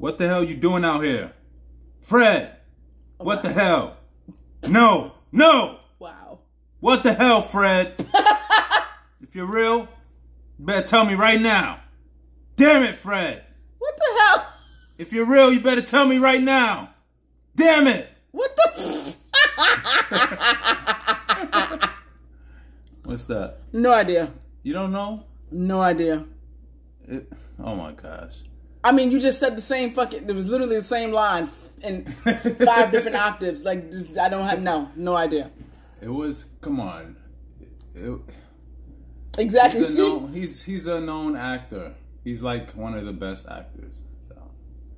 What the hell you doing out here? Fred! What the hell? No! No! Wow. What the hell, Fred? if you're real, you better tell me right now. Damn it, Fred! What the hell? If you're real, you better tell me right now. Damn it! What the? What's that? no idea. You don't know? No idea. It, oh my gosh. I mean, you just said the same fucking. It was literally the same line in five different octaves. Like, just, I don't have no, no idea. It was, come on. It, Exactly. he's, known, he's, he's a known actor. He's like one of the best actors. So,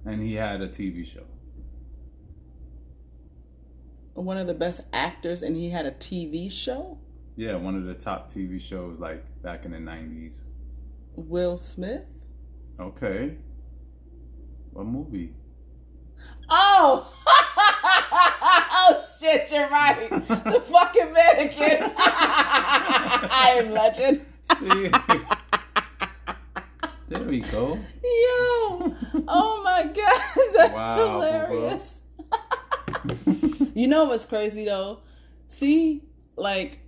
And he had a TV show. One of the best actors, and he had a TV show. Yeah, one of the top TV shows like back in the 90s. Will Smith. Okay. What movie? Oh. oh shit! You're right. The fucking mannequin. I am legend. See? there we go. Yo. Oh my god, that's Wow, hilarious. you know what's crazy though? See, like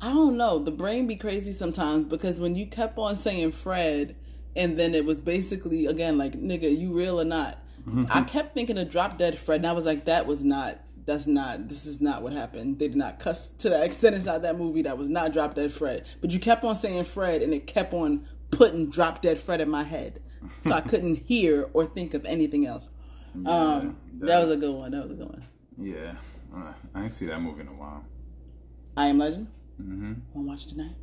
I don't know, the brain be crazy sometimes because when you kept on saying Fred and then it was basically again like nigga, you real or not? I kept thinking of Drop Dead Fred and I was like that was not that's not this is not what happened. They did not cuss to that extent inside that movie. That was not Drop Dead Fred. But you kept on saying Fred and it kept on putting Drop Dead Fred in my head. So I couldn't hear or think of anything else. Um, Yeah, that was a good one. That was a good one. Yeah. Uh, I ain't see that movie in a while. I Am Legend. Mm-hmm. Wanna watch tonight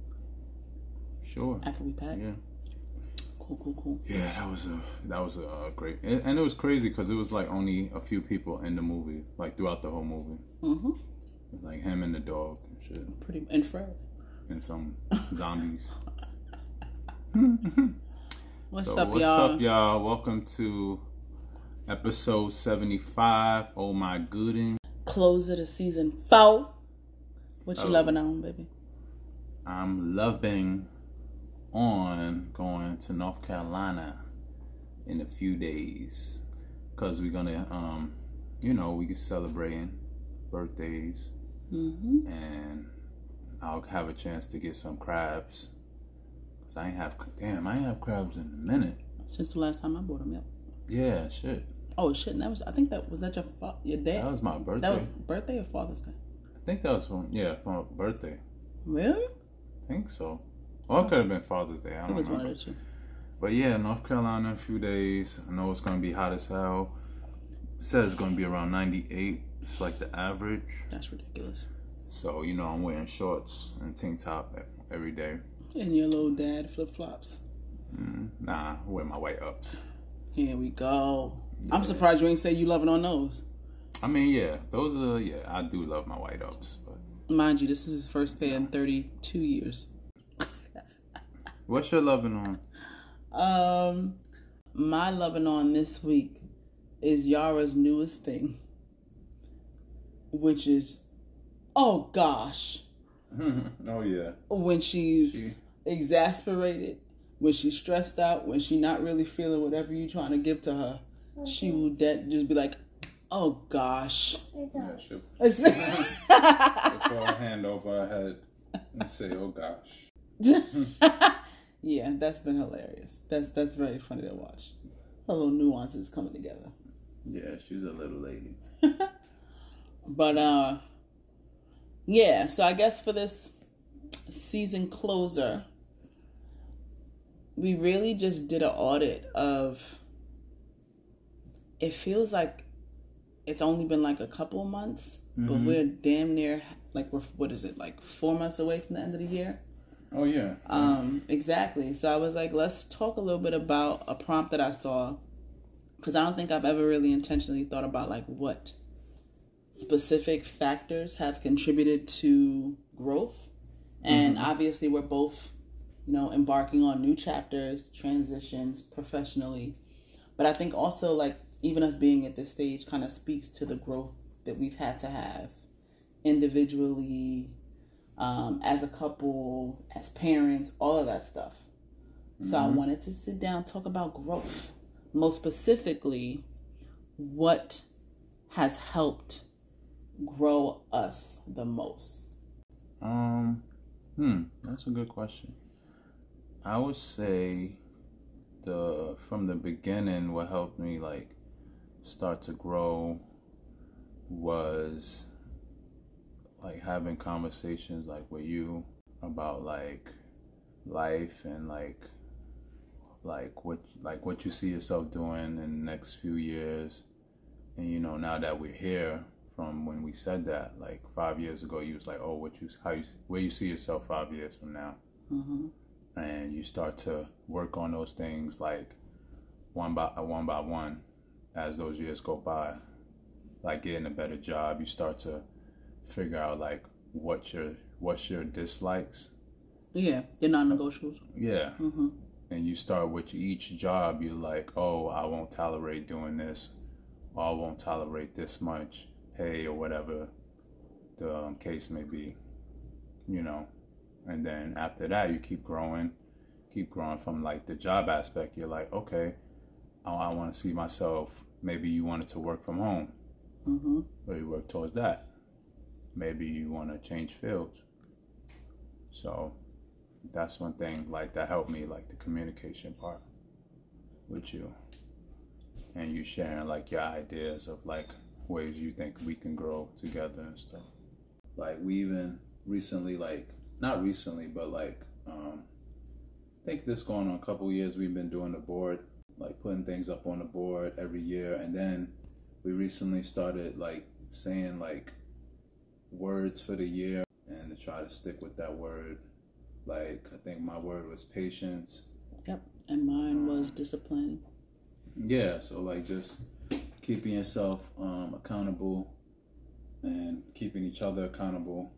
Sure. after we pack? Yeah. Cool, cool, cool. Yeah, that was a that was a uh, great, and it was crazy because it was like only a few people in the movie, like throughout the whole movie, Mm-hmm. like him and the dog and shit, Pretty and Fred. and some zombies. What's So up, what's y'all? up, y'all? Welcome to episode seventy-five. Oh my Goodens, of the season four. What you Oh. loving on, baby? I'm loving on going to North Carolina in a few days because we're gonna, um, you know, we can celebrating birthdays. Mm-hmm. and I'll have a chance to get some crabs. Cause I ain't have damn, I ain't have crabs in a minute. Since the last time I bought them, yep. Yeah, shit. Oh shit! and That was I think that was that your fa- your dad. That was my birthday. That was birthday or Father's Day? I think that was from yeah, from birthday. Really? I think so. Or it could have been Father's Day. I It don't was know. one of the two. But yeah, North Carolina a few days. I know it's gonna be hot as hell. It says it's gonna be around 98. It's like the average. That's ridiculous. So you know I'm wearing shorts and tank top every day. And your little dad flip flops. Mm, nah, I wear my white ups. Here we go. I'm surprised you ain't say you loving on those. I mean, yeah, those are yeah. I do love my white ups, but Mind you, this is his first pair in 32 years. What's your loving on? Um, my loving on this week is Yara's newest thing, which is, oh gosh, oh yeah, when she's She- exasperated, when she's stressed out, when she's not really feeling whatever you're trying to give to her, she will de- just be like, oh gosh. yeah. She'll It's- put her hand over her head and say, "Oh gosh." Yeah, that's been hilarious. That's that's very funny to watch. Her little nuances coming together. Yeah, she's a little lady. But uh yeah, so I guess for this season closer, we really just did an audit of it feels like it's only been like a couple months, but Mhm. we're damn near like we're what is it, like four months away from the end of the year? Oh yeah. Um, exactly. So I was like, let's talk a little bit about a prompt that I saw because I don't think I've ever really intentionally thought about like what specific factors have contributed to growth. And obviously, we're both, you know, embarking on new chapters, transitions professionally. But I think also, like, even us being at this stage kind of speaks to the growth that we've had to have individually, um, as a couple, as parents, all of that stuff. So I wanted to sit down talk about growth most specifically, what has helped grow us the most? Um, hmm, that's a good question. I would say the from the beginning, what helped me like start to grow was like having conversations like with you about like life and like like what like what you see yourself doing in the next few years. And you know now that we're here from when we said that like five years ago you was like oh what you how you where you see yourself five years from now? Mm-hmm. and you start to work on those things like one by one by one as those years go by. Like getting a better job you start to figure out like what your what's your dislikes Yeah, your non-negotiables. yeah Mm-hmm. and you start with each job you're like oh i won't tolerate doing this or i won't tolerate this much pay or whatever the um, case may be you know and then after that you keep growing keep growing from like the job aspect you're like okay i, I want to see myself maybe you wanted to work from home Mm-hmm. or you work towards that maybe you want to change fields. So that's one thing like that helped me like the communication part with you. And you sharing like your ideas of like ways you think we can grow together and stuff. Like we even recently like not recently but like um i think this going on a couple years we've been doing the board like putting things up on the board every year. And then we recently started like saying like words for the year and to try to stick with that word like i think my word was patience Yep. And mine was discipline. yeah so like just keeping yourself um, accountable and keeping each other accountable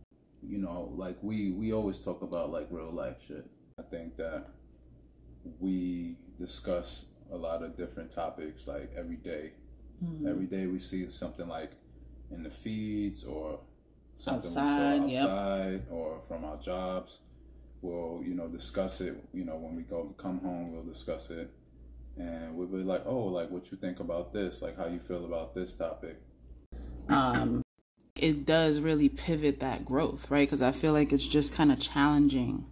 you know like we we always talk about like real life shit i think that we discuss a lot of different topics like every day Mhm. every day we see something like in the feeds or something Outside, we yep. saw outside or from our jobs we'll you know discuss it you know when we go come home we'll discuss it and we'll be like oh like what you think about this like how you feel about this topic um, it does really pivot that growth, right? Because I feel like it's just kind of challenging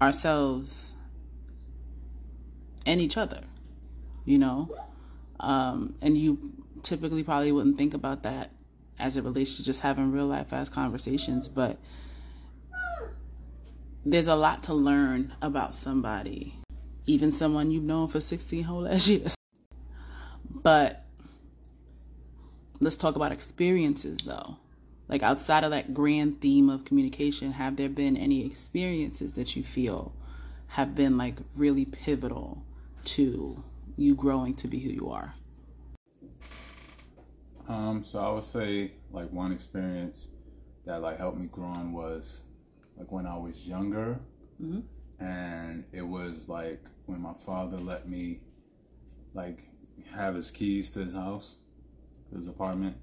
ourselves and each other, you know? Um, and you typically probably wouldn't think about that as it relates to just having real life ass conversations, but there's a lot to learn about somebody, even someone you've known for 16 whole ass years. But let's talk about experiences though. Like outside of that grand theme of communication, have there been any experiences that you feel have been like really pivotal to you growing to be who you are? Um so i would say like one experience that like helped me growing was like when i was younger. Mhm. and it was like when my father let me like have his keys to his house his apartment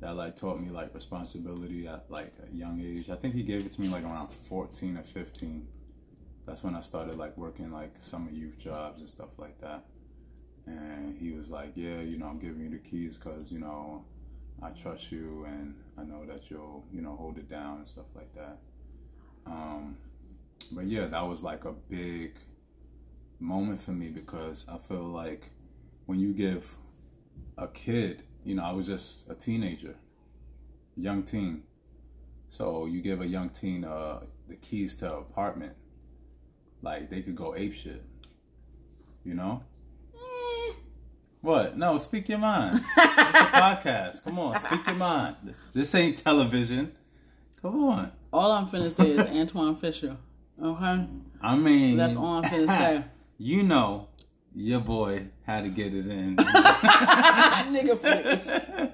that like taught me like responsibility at like a young age. I think he gave it to me like around 14 or 15 that's when i started like working like summer youth jobs and stuff like that and he was like yeah you know i'm giving you the keys because you know i trust you and i know that you'll you know hold it down and stuff like that. Um but yeah that was like a big moment for me because i feel like when you give a kid you know i was just a teenager young teen. So you give a young teen uh the keys to an apartment like they could go ape shit you know what no speak your mind it's a podcast come on speak your mind this ain't television come on All I'm finna say is Antwone Fisher. Okay? i mean That's all I'm finna say. you know your boy had to get it in Nigga, please.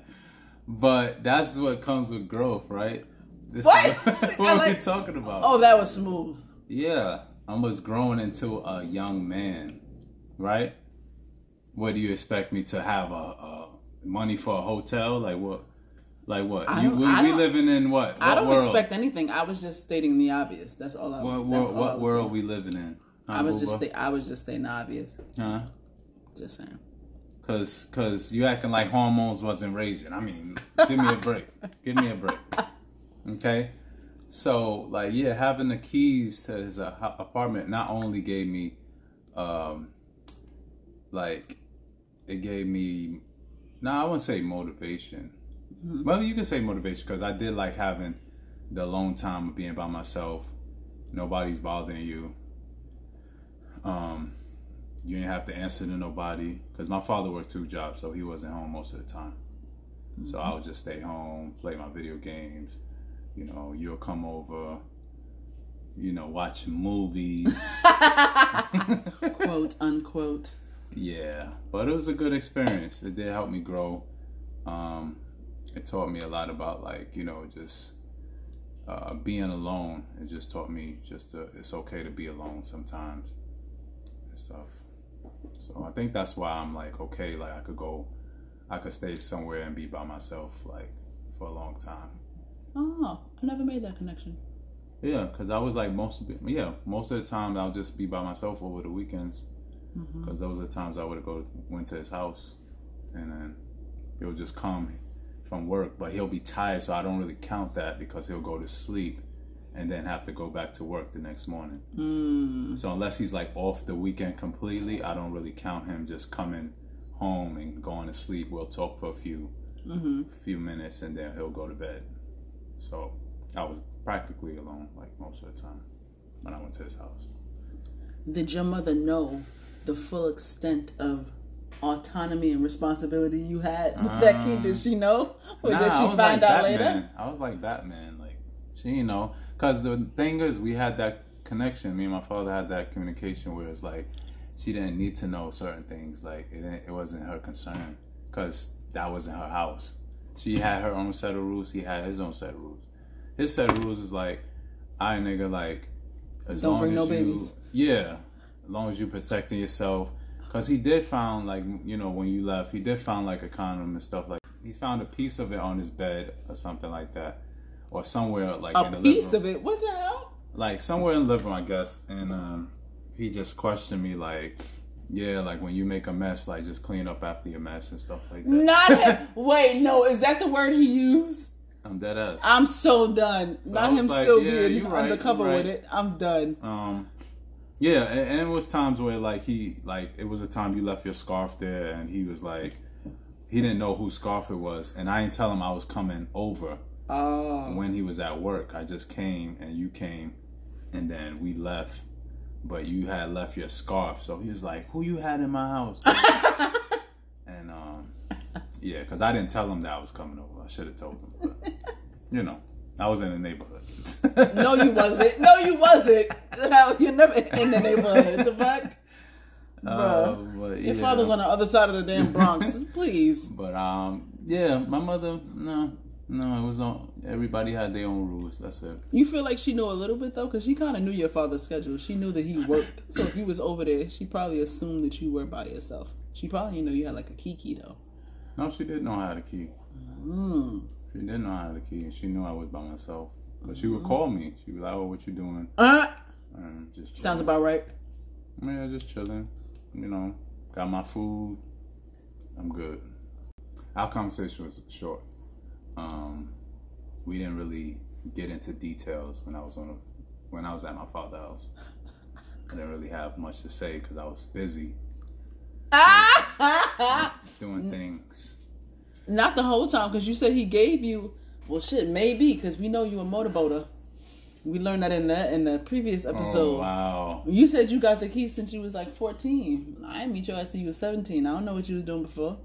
but that's what comes with growth, right? This What? Is what, like- we talking about. Oh, that was smooth. Yeah, I was growing into a young man, right? What do you expect me to have a, a money for a hotel? Like what? Like what? You, we, we living in what? I don't world? expect anything. I was just stating the obvious. That's all I was. What, that's what, I was world saying. we living in? Huh, I was just sta- I was just stating the obvious. Huh? Just saying. Cause, cause you acting like hormones wasn't raging. I mean, give me a break. give me a break. Okay. So, like, yeah, having the keys to his apartment not only gave me, um, like, it gave me, no, I wouldn't say motivation. Mm-hmm. Well, you can say motivation because I did like having the alone time of being by myself. Nobody's bothering you. Um, you didn't have to answer to nobody because my father worked two jobs, so he wasn't home most of the time. Mm-hmm. So I would just stay home, play my video games. You know, you'll come over. You know, watch movies, quote unquote. Yeah, but it was a good experience. It did help me grow. Um, it taught me a lot about like you know just uh, being alone. It just taught me just to, it's okay to be alone sometimes and stuff. So I think that's why I'm like okay, like I could go, I could stay somewhere and be by myself like for a long time. Oh, I never made that connection. Yeah, because I was like most of it, yeah, most of the time I'll just be by myself over the weekends. Because mm-hmm. those are the times I would go went to his house, and then he would just come from work, but he'll be tired, so I don't really count that because he'll go to sleep and then have to go back to work the next morning. Mm. So unless he's like off the weekend completely, I don't really count him just coming home and going to sleep. We'll talk for a few mm-hmm. few minutes and then he'll go to bed. So I was practically alone like most of the time when I went to his house. Did your mother know the full extent of autonomy and responsibility you had with um, that kid? Did she know, or nah, did she find like out Batman. later? I was like Batman, like she, you know, because the thing is, we had that connection. Me and my father had that communication where it's like she didn't need to know certain things. Like it, it wasn't her concern because that wasn't her house. She had her own set of rules. He had his own set of rules. His set of rules was like, "I nigga like." As Don't long bring as no you, babies. Yeah, as long as you're protecting yourself Cause he did found like you know when you left, he did found like a condom and stuff like. He found a piece of it on his bed or something like that, or somewhere like a in the piece of it. What the hell? Like somewhere in the living room, I guess. And um, he just questioned me like, yeah, like when you make a mess, like just clean up after your mess and stuff like that. Not him. Wait, no, is that the word he used? I'm dead ass. I'm so done. So Not him like, still yeah, being right, undercover right. with it. I'm done. Um, yeah, and, and, it was times where like he like it was a time you left your scarf there, and he was like, he didn't know whose scarf it was, and I didn't tell him I was coming over. Oh. When he was at work, I just came and you came, and then we left. But you had left your scarf, so he was like, "Who you had in my house?" and um, yeah, because I didn't tell him that I was coming over. I should have told him, but you know. I was in the neighborhood. no, you wasn't. No, you wasn't. You're never in the neighborhood. The fuck? Uh, but, Your father's on the other side of the damn Bronx. Please. But um, yeah, my mother. No, no, it was on. Everybody had their own rules. That's it. You feel like she knew a little bit though, because she kind of knew your father's schedule. She knew that he worked, so if you was over there, she probably assumed that you were by yourself. She probably didn't know you had like a kiki though. No, she didn't know how to key. Mm. She didn't know how to key. and She knew I was by myself. But she would mm-hmm. call me. She would be like, "Oh, what you doing?" Uh, just sounds about right. Yeah, just chilling. You know, got my food. I'm good. Our conversation was short. Um, we didn't really get into details when I was on a, when I was at my father's house. I didn't really have much to say because I was busy doing things. Not the whole time, because you said he gave you. Well, shit, maybe because we know you a motorboater. We learned that in the in the previous episode. Oh, wow. You said you got the key since you was like fourteen. I meet you until you was seventeen. I don't know what you was doing before.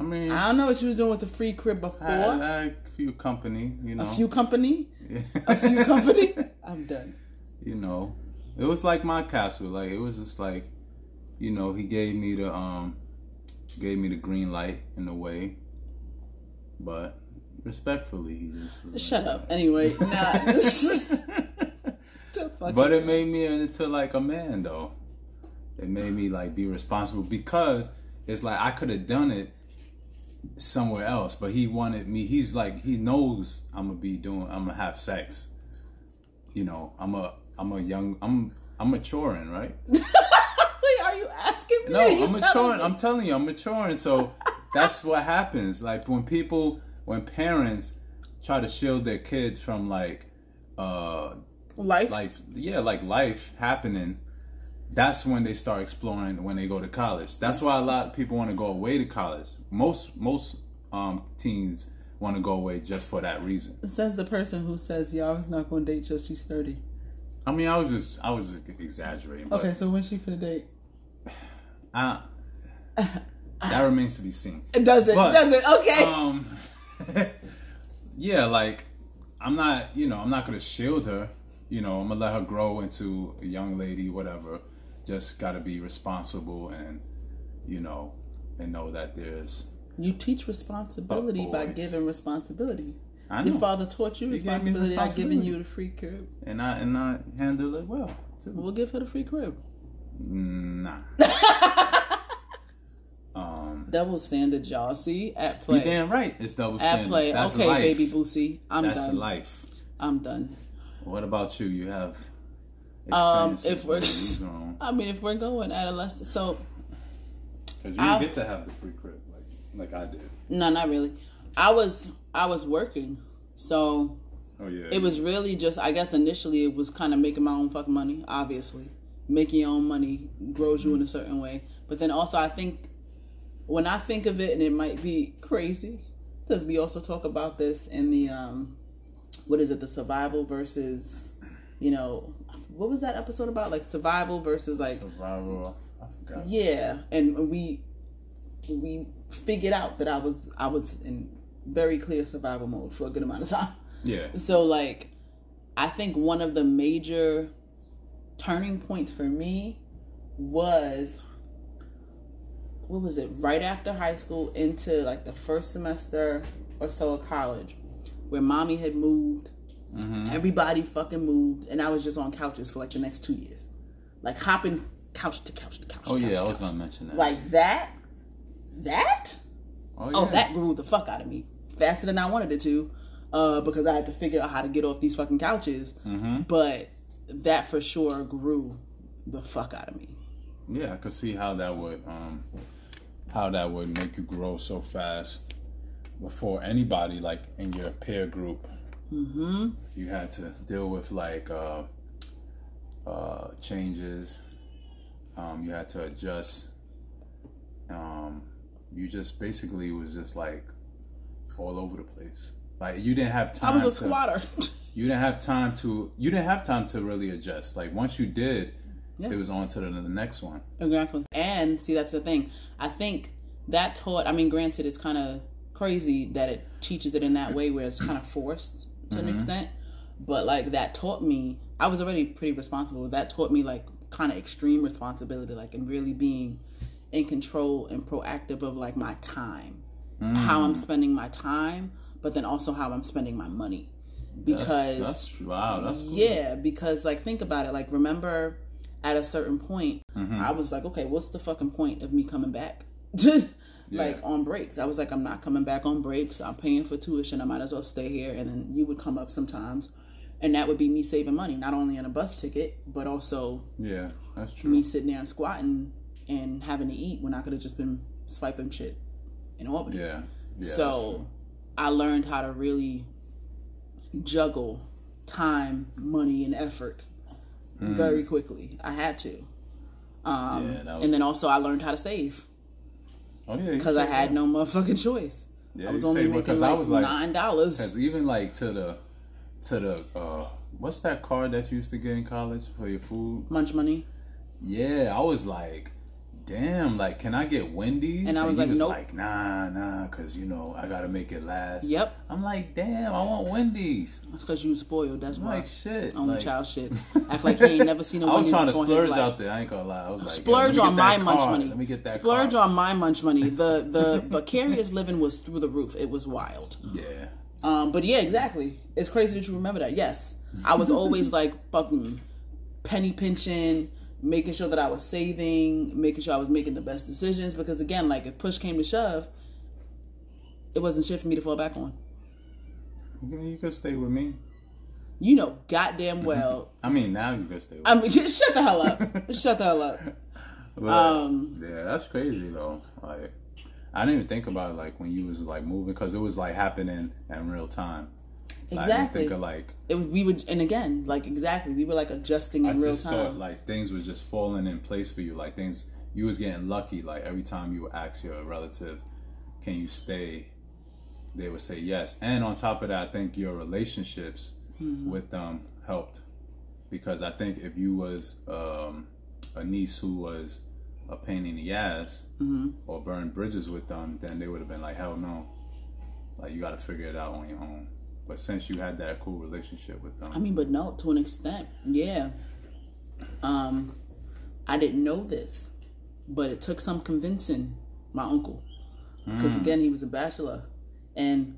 I mean, I don't know what you was doing with the free crib before. I, I, a few company, you know. A few company. Yeah. a few company. I'm done. You know, it was like my castle. Like it was just like, you know, he gave me the um, gave me the green light in a way but respectfully, he just shut like, up. Anyway, nah. but it made me into like a man though. It made me like be responsible because it's like I could have done it somewhere else, but he wanted me. He's like he knows I'm gonna be doing. I'm gonna have sex. You know, I'm a I'm a young I'm I'm maturing, right? Wait, are you asking me? no, I'm maturing. me. I'm telling you, I'm maturing. So that's what happens. Like when people, when parents try to shield their kids from like, uh, Life. life, yeah, like life happening. That's when they start exploring when they go to college. That's why a lot of people want to go away to college. Most most um, teens want to go away just for that reason. Says the person who says Yara's not going to date till she's 30. I mean, I was just I was exaggerating. Okay, so when's she for the date? I, that remains to be seen. It doesn't. But, it? Okay. Um, yeah, like I'm not, you know, I'm not gonna shield her. You know, I'm gonna let her grow into a young lady, whatever. Just gotta be responsible and, you know, and know that there's. you teach responsibility by giving responsibility. I know. Your father taught you responsibility by giving you the free crib. and I and I handle it well. Too. We'll give her the free crib. Nah. Double standards, y'all. See at play. you damn right. It's double at play. That's okay, life. baby Boosie. I'm That's done. That's life. I'm done. What about you? You have. Um, if we're-. I mean, if we're going adolescent, so Because you I'll- get to have the free crib like like I did. no, not really. I was I was working, so Oh yeah. it was really just I guess initially it was kind of making my own fucking money. Obviously, making your own money grows you in a certain way. But then also I think when I think of it, and it might be crazy because we also talk about this in the um, what is it? The survival versus, you know, what was that episode about? Like survival versus like survival. I forgot. yeah, and we we figured out that I was I was in very clear survival mode for a good amount of time. Yeah. So like I think one of the major turning points for me was what was it? Right after high school into like the first semester or so of college where mommy had moved, Mm-hmm. everybody fucking moved and I was just on couches for like the next 2 years. Like hopping couch to couch to couch. Oh to couch yeah, to I was couch. gonna mention that. like that that oh, yeah. Oh, that grew the fuck out of me faster than I wanted it to, uh, because I had to figure out how to get off these fucking couches. Mm-hmm. But that for sure grew the fuck out of me. Yeah, I could see how that would um how that would make you grow so fast before anybody like in your peer group. Mm-hmm. You had to deal with like uh uh changes. Um you had to adjust. Um you just basically was just like all over the place. Like you didn't have time. I was a to squatter. you didn't have time to you didn't have time to really adjust. Like once you did, Yeah. it was on to the, the next one. exactly. And see, that's the thing. I think that taught. I mean, granted, it's kind of crazy that it teaches it in that way, where it's kind of forced to an mm-hmm. extent. But like that taught me. I was already pretty responsible. That taught me like kind of extreme responsibility, like and really being in control and proactive of like my time, mm. how I'm spending my time, but then also how I'm spending my money. Because that's, that's wow, that's cool. yeah, because like think about it. Like remember, at a certain point, Mm-hmm. I was like, okay, what's the fucking point of me coming back? like on breaks, I was like, I'm not coming back on breaks. I'm paying for tuition. I might as well stay here. And then you would come up sometimes, and that would be me saving money, not only on a bus ticket, but also Yeah, that's true. me sitting there and squatting and having to eat when I could have just been swiping shit in Albany. Yeah. yeah so. I learned how to really juggle time, money, and effort very quickly. I had to. Um. Yeah, that was- and then also I learned how to save oh yeah, because I had no motherfucking choice. Yeah, I was only making like, I was like, nine dollars. because even like to the to the uh what's that card that you used to get in college for your food? Munch money. Yeah, I was like, damn, like can I get Wendy's? And I was he like, was nope. like, nah, nah, because you know I gotta make it last. Yep, I'm like, damn, I want Wendy's. that's because you spoiled. That's I'm why. like, shit. Only like, child shit. Act like he ain't never seen a I was Wendy's trying to before in his splurge out there. I ain't gonna lie. I was like, Splurge on my that munch money. Let me get that Splurge card. on my munch money. The the vicarious living was through the roof. It was wild. Yeah. Um, but yeah, exactly. It's crazy that you remember that. Yes, I was always like fucking penny pinching, making sure that I was saving, making sure I was making the best decisions. Because again, like if push came to shove, it wasn't shit for me to fall back on. You can- could stay with me. You know, goddamn well. I mean, now you could stay with I mean, just shut the hell up. shut the hell up. But, Um, yeah, that's crazy though. Like, I didn't even think about it like when you was like moving because it was like happening in real time. Like, Exactly. think of like It we would, and again, like exactly, we were like adjusting in I real just time. thought like things was just falling in place for you. Like things you was getting lucky. Like every time you would ask your relative, "Can you stay?" They would say yes. And on top of that, I think your relationships Mm-hmm. with them helped because I think if you was um, a niece who was a pain in the ass Mm-hmm. or burned bridges with them, then they would have been like, "Hell no!" Like you got to figure it out on your own. But since you had that cool relationship with them, I mean, but no, to an extent, yeah. Um, I didn't know this, but it took some convincing my uncle because Mm. again, he was a bachelor, and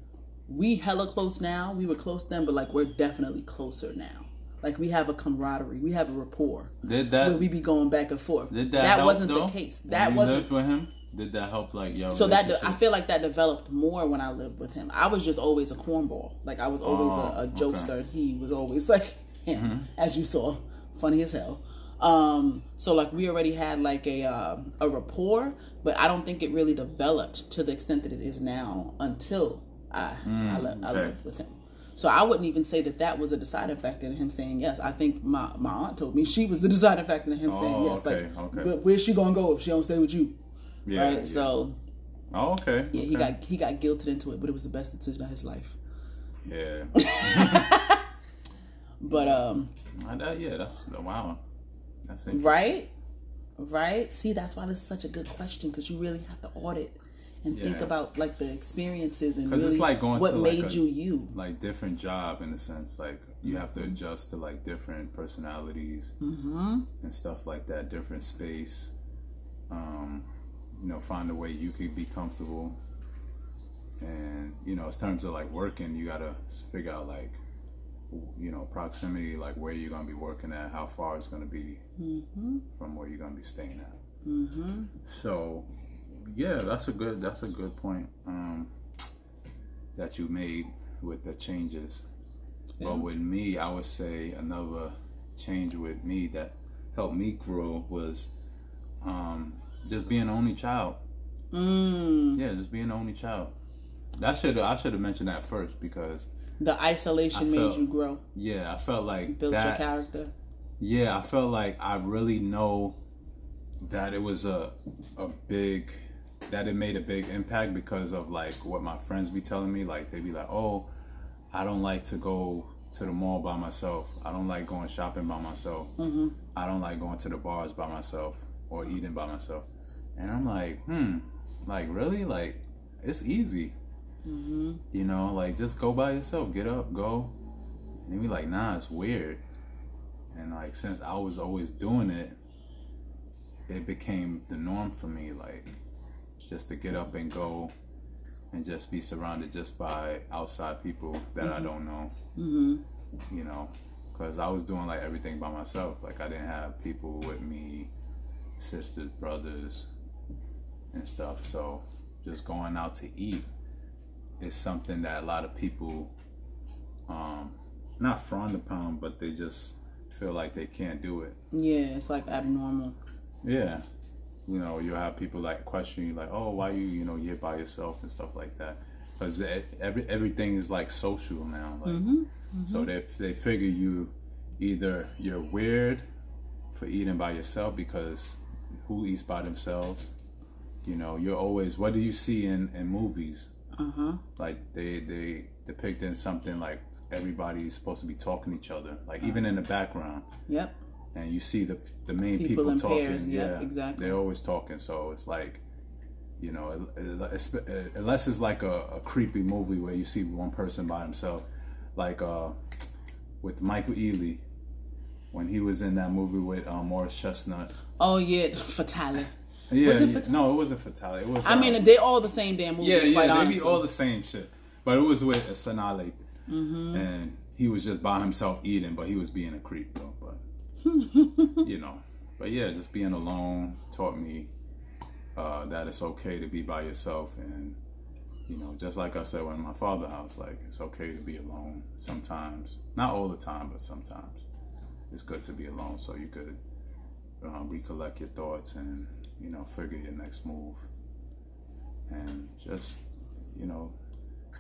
we hella close now. We were close then, but like we're definitely closer now. Like we have a camaraderie, we have a rapport did that where we be going back and forth. Did that, help, wasn't though? the case. That wasn't with him. Did that help? Like yo. so that de- I feel like that developed more when I lived with him. I was just always a cornball. Like I was always Oh, a, a jokester. and He was always like him, Mm-hmm. as you saw, funny as hell. Um, so like we already had like a uh, a rapport, but I don't think it really developed to the extent that it is now until I I, li- I Mm, okay. lived with him. So I wouldn't even say that that was a deciding factor in him saying yes. I think my, my aunt told me she was the deciding factor in him saying Oh, yes. okay, like, okay. but where's she gonna go if she don't stay with you? Yeah, right. yeah. So Oh, okay. yeah, he got he got guilted into it, but it was the best decision of his life. Yeah. But um, I- that- yeah. That's wow. That's right, right. See, that's why this is such a good question because you really have to audit and think about like the experiences and 'Cause it's really like going what to, like, made a- you you. Like different job in a sense. Like you have to adjust to like different personalities Mm-hmm. and stuff like that. Different space. Um, you know, find a way you could be comfortable. And you know, in terms of like working, you gotta figure out like, you know, proximity, like where you're gonna be working at, how far it's gonna be Mm-hmm. from where you're gonna be staying at. Mm-hmm. So, yeah, that's a good that's a good point um, that you made with the changes. Yeah. But with me, I would say another change with me that helped me grow was um, just being the only child. Mm. Yeah, just being the only child. That should I should have mentioned that first because The isolation I made you grow, yeah, I felt like built your character. Yeah, I felt like I really know that it was a a big that it made a big impact because of like what my friends be telling me. Like they be like, "Oh, I don't like to go to the mall by myself. I don't like going shopping by myself. Mm-hmm. I don't like going to the bars by myself or eating by myself." And I'm like, "Hmm, like really? Like it's easy." Mm-hmm. You know, like just go by yourself. Get up, go. And be like, nah, it's weird. And like since I was always doing it, it became the norm for me. Like just to get up and go and just be surrounded just by outside people that I don't know, Mm-hmm. you know. Because I was doing like everything by myself. Like I didn't have people with me, sisters, brothers, and stuff. So just going out to eat is something that a lot of people um not frowned upon but they just feel like they can't do it Yeah, it's like abnormal. yeah you know you have people like question you like oh why you you know you're by yourself and stuff like that because every everything is like social now like Mm-hmm. so they they figure you either you're weird for eating by yourself because who eats by themselves. You know you're always what do you see in in movies? Uh huh. like they they depicting something like everybody's supposed to be talking to each other. Like even in the background. Yep. and you see the the main People people, talking pairs, yep, yeah. exactly. they're always talking. So it's like you know unless it's like a, a creepy movie where you see one person by himself. Like uh with michael ealy when he was in that movie with uh, morris chestnut Oh yeah, fatale. yeah Was it yeah. No it wasn't fatality it was I uh, mean, they all the same damn movie. yeah, yeah, quite they honestly. be all the same shit. But it was with Sanaa. Mm-hmm. and he was just by himself eating, but he was being a creep though. But you know, but yeah, just being alone taught me uh, that it's okay to be by yourself, and you know, just like I said when my father house, like it's okay to be alone sometimes. Not all the time, but sometimes it's good to be alone so you could uh, recollect your thoughts and you know figure your next move. And just you know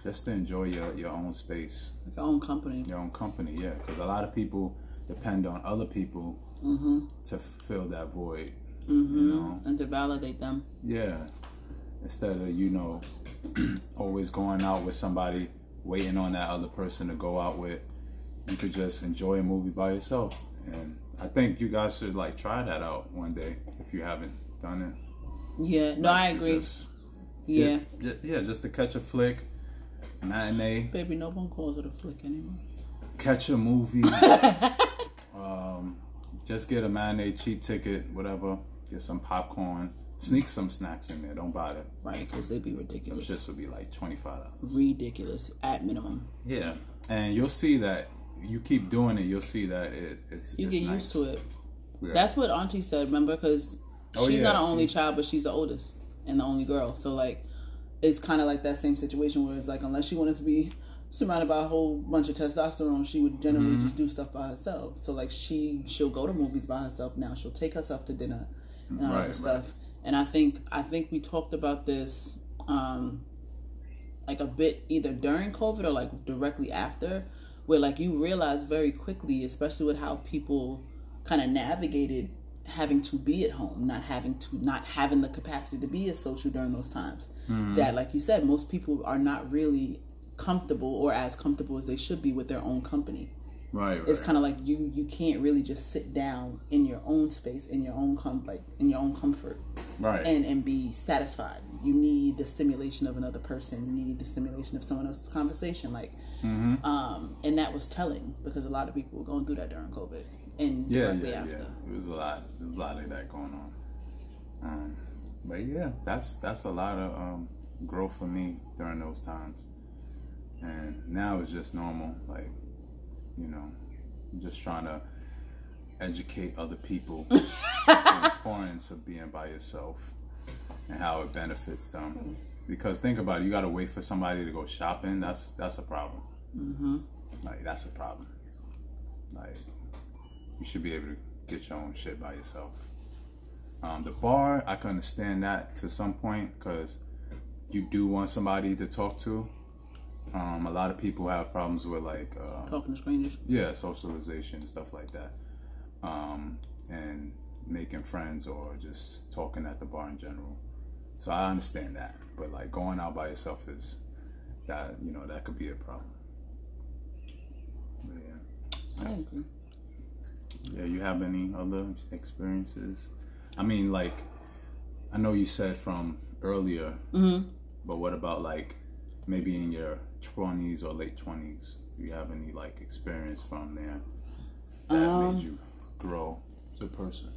just to enjoy your, your own space. Your own company. Your own company yeah. Because a lot of people depend on other people mm-hmm. to fill that void mm-hmm. you know? And to validate them. Yeah. Instead of you know always going out with somebody waiting on that other person to go out with you could just enjoy a movie by yourself. And i think you guys should like try that out one day if you haven't done it. Yeah no Like, i agree. just- yeah. yeah, yeah just to catch a flick matinee. Baby no one calls it a flick anymore. Catch a movie. Um, just get a matinee cheap ticket whatever. Get some popcorn. Sneak some snacks in there. Don't buy it. Right because they'd be ridiculous. Shits would be like $25 ridiculous at minimum. Yeah, and you'll see that you keep doing it. You'll see that it, it's you it's get nice. used to it Yeah. That's what Auntie said. Remember, because Oh, she's yeah, not an only child, but she's the oldest and the only girl. So like, it's kind of like that same situation where it's like, unless she wanted to be surrounded by a whole bunch of testosterone, she would generally Mm-hmm. just do stuff by herself. So like, she she'll go to movies by herself now. She'll take herself to dinner and all Right, that right. stuff. And I think I think we talked about this. um like a bit either during COVID or like directly after, where like you realize very quickly, especially with how people kind of navigated having to be at home, not having to not having the capacity to be as social during those times. Mm-hmm. That like you said, most people are not really comfortable or as comfortable as they should be with their own company. Right, right. It's kind of like you you can't really just sit down in your own space in your own com like in your own comfort right. and and be satisfied. You need the stimulation of another person. You need the stimulation of someone else's conversation. Like, Mm-hmm. um, and that was telling because a lot of people were going through that during COVID and yeah, directly yeah, after. yeah. It was a lot. There was a lot of that going on. Um, but yeah, that's that's a lot of um, growth for me during those times. And now it's just normal. Like, you know, just trying to educate other people on the importance of being by yourself and how it benefits them. Because think about it, you got to wait for somebody to go shopping. That's that's a problem. Mm-hmm. Like that's a problem. Like you should be able to get your own shit by yourself. Um, the bar, I can understand that to some point because you do want somebody to talk to. Um, a lot of people have problems with like uh, Talking to strangers. yeah, socialization stuff like that, um, and making friends or just talking at the bar in general. So I understand that, but like going out by yourself is that you know that could be a problem. But yeah, I agree. yeah. You have any other experiences? I mean, like I know you said from earlier, Mm-hmm. but what about like maybe in your twenties or late twenties? Do you have any like experience from there that Um, made you grow as a person?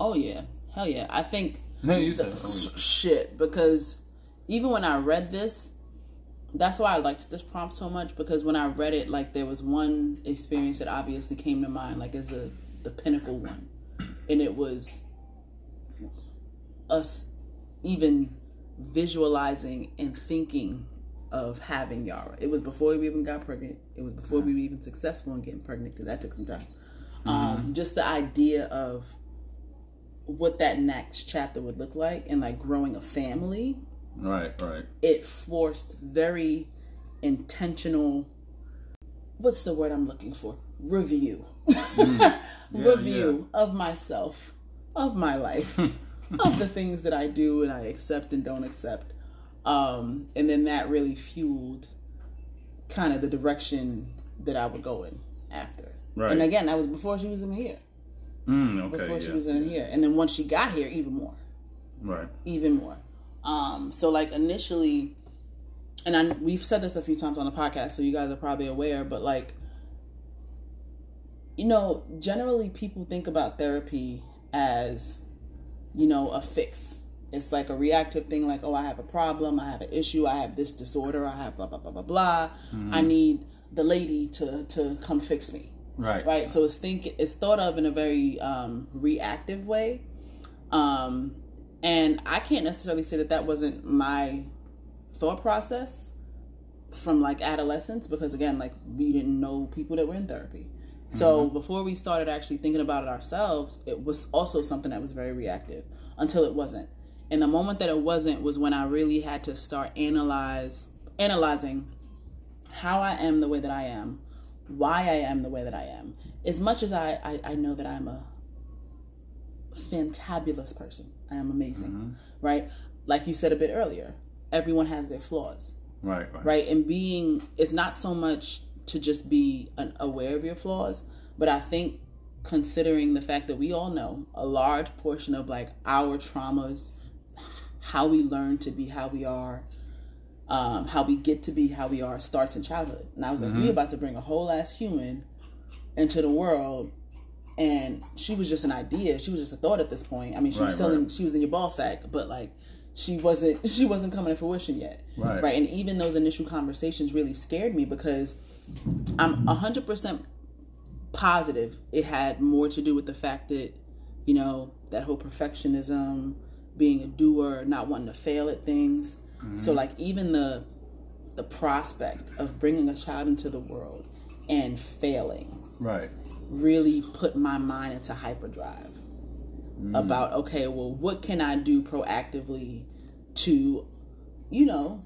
Oh yeah, hell yeah. I think No, you the said. oh, shit because even when I read this, that's why I liked this prompt so much because when I read it, like there was one experience that obviously came to mind, like as a the pinnacle one, and it was us even visualizing and thinking of having Yara. It was before we even got pregnant. It was before uh-huh. we were even successful in getting pregnant because that took some time. Mm-hmm. Um, just the idea of what that next chapter would look like and like growing a family right, right. it forced very intentional what's the word i'm looking for review mm. review of myself of my life of the things that i do and i accept and don't accept um and then that really fueled kind of the direction that i would go in after Right. and again that was before she was in here Mm, okay. before yeah. she was in here and then once she got here even more Right. even more. Um, so like initially, and I we've said this a few times on the podcast, so you guys are probably aware, but like, you know, generally people think about therapy as, you know, a fix. It's like a reactive thing, like, oh, I have a problem, I have an issue, I have this disorder, I have blah blah blah blah blah. I need the lady to to come fix me Right. right? So it's think it's thought of in a very um, reactive way, um, and I can't necessarily say that that wasn't my thought process from like adolescence because again, like we didn't know people that were in therapy, So before we started actually thinking about it ourselves, it was also something that was very reactive until it wasn't. And the moment that it wasn't was when I really had to start analyze analyzing how I am the way that I am, why I am the way that I am. As much as I, I, I know that I'm a fantabulous person. I am amazing. Mm-hmm. Right? Like you said a bit earlier, everyone has their flaws Right, right. right? And being it's not so much to just be an, aware of your flaws, but I think considering the fact that we all know a large portion of like our traumas, how we learn to be how we are, um, how we get to be how we are starts in childhood. And I was like, we about to bring a whole ass human into the world. And she was just an idea. She was just a thought at this point. I mean, she was Right, in she was in your ball sack, but like she wasn't she wasn't coming to fruition yet. Right. Right. And even those initial conversations really scared me because I'm a hundred percent positive it had more to do with the fact that, you know, that whole perfectionism, being a doer, not wanting to fail at things. So mm-hmm. like even the the prospect of bringing a child into the world and failing Right. really put my mind into hyperdrive mm. about okay well what can i do proactively to you know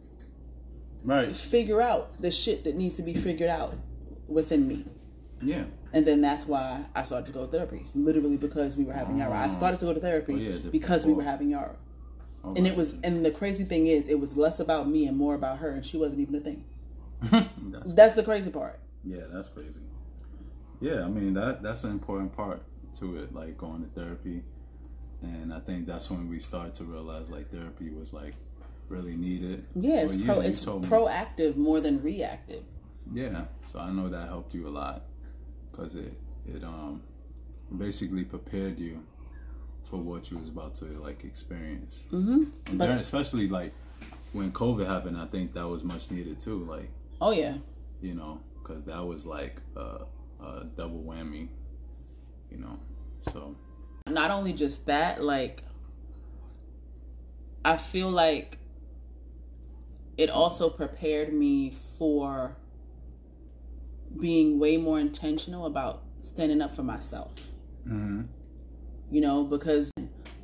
Right. figure out the shit that needs to be figured out within me Yeah. And then that's why i started to go to therapy. Literally because we were having yara i started to go to therapy Oh, yeah, because we were having yara All and it was and the crazy thing is it was less about me and more about her and she wasn't even a thing. That's, that's the crazy part. Yeah, that's crazy. Yeah, I mean that that's an important part to it, like going to therapy. And I think that's when we start to realize like therapy was like really needed. yeah it's Well, pro it's told me. proactive more than reactive. Yeah, so I know that helped you a lot because it it um basically prepared you for what you was about to like experience. Mm-hmm. And during, especially like when COVID happened, I think that was much needed too. Like oh yeah you know, because that was like a, a double whammy. You know, so not only just that, like I feel like it also prepared me for being way more intentional about standing up for myself. mm-hmm. You know, because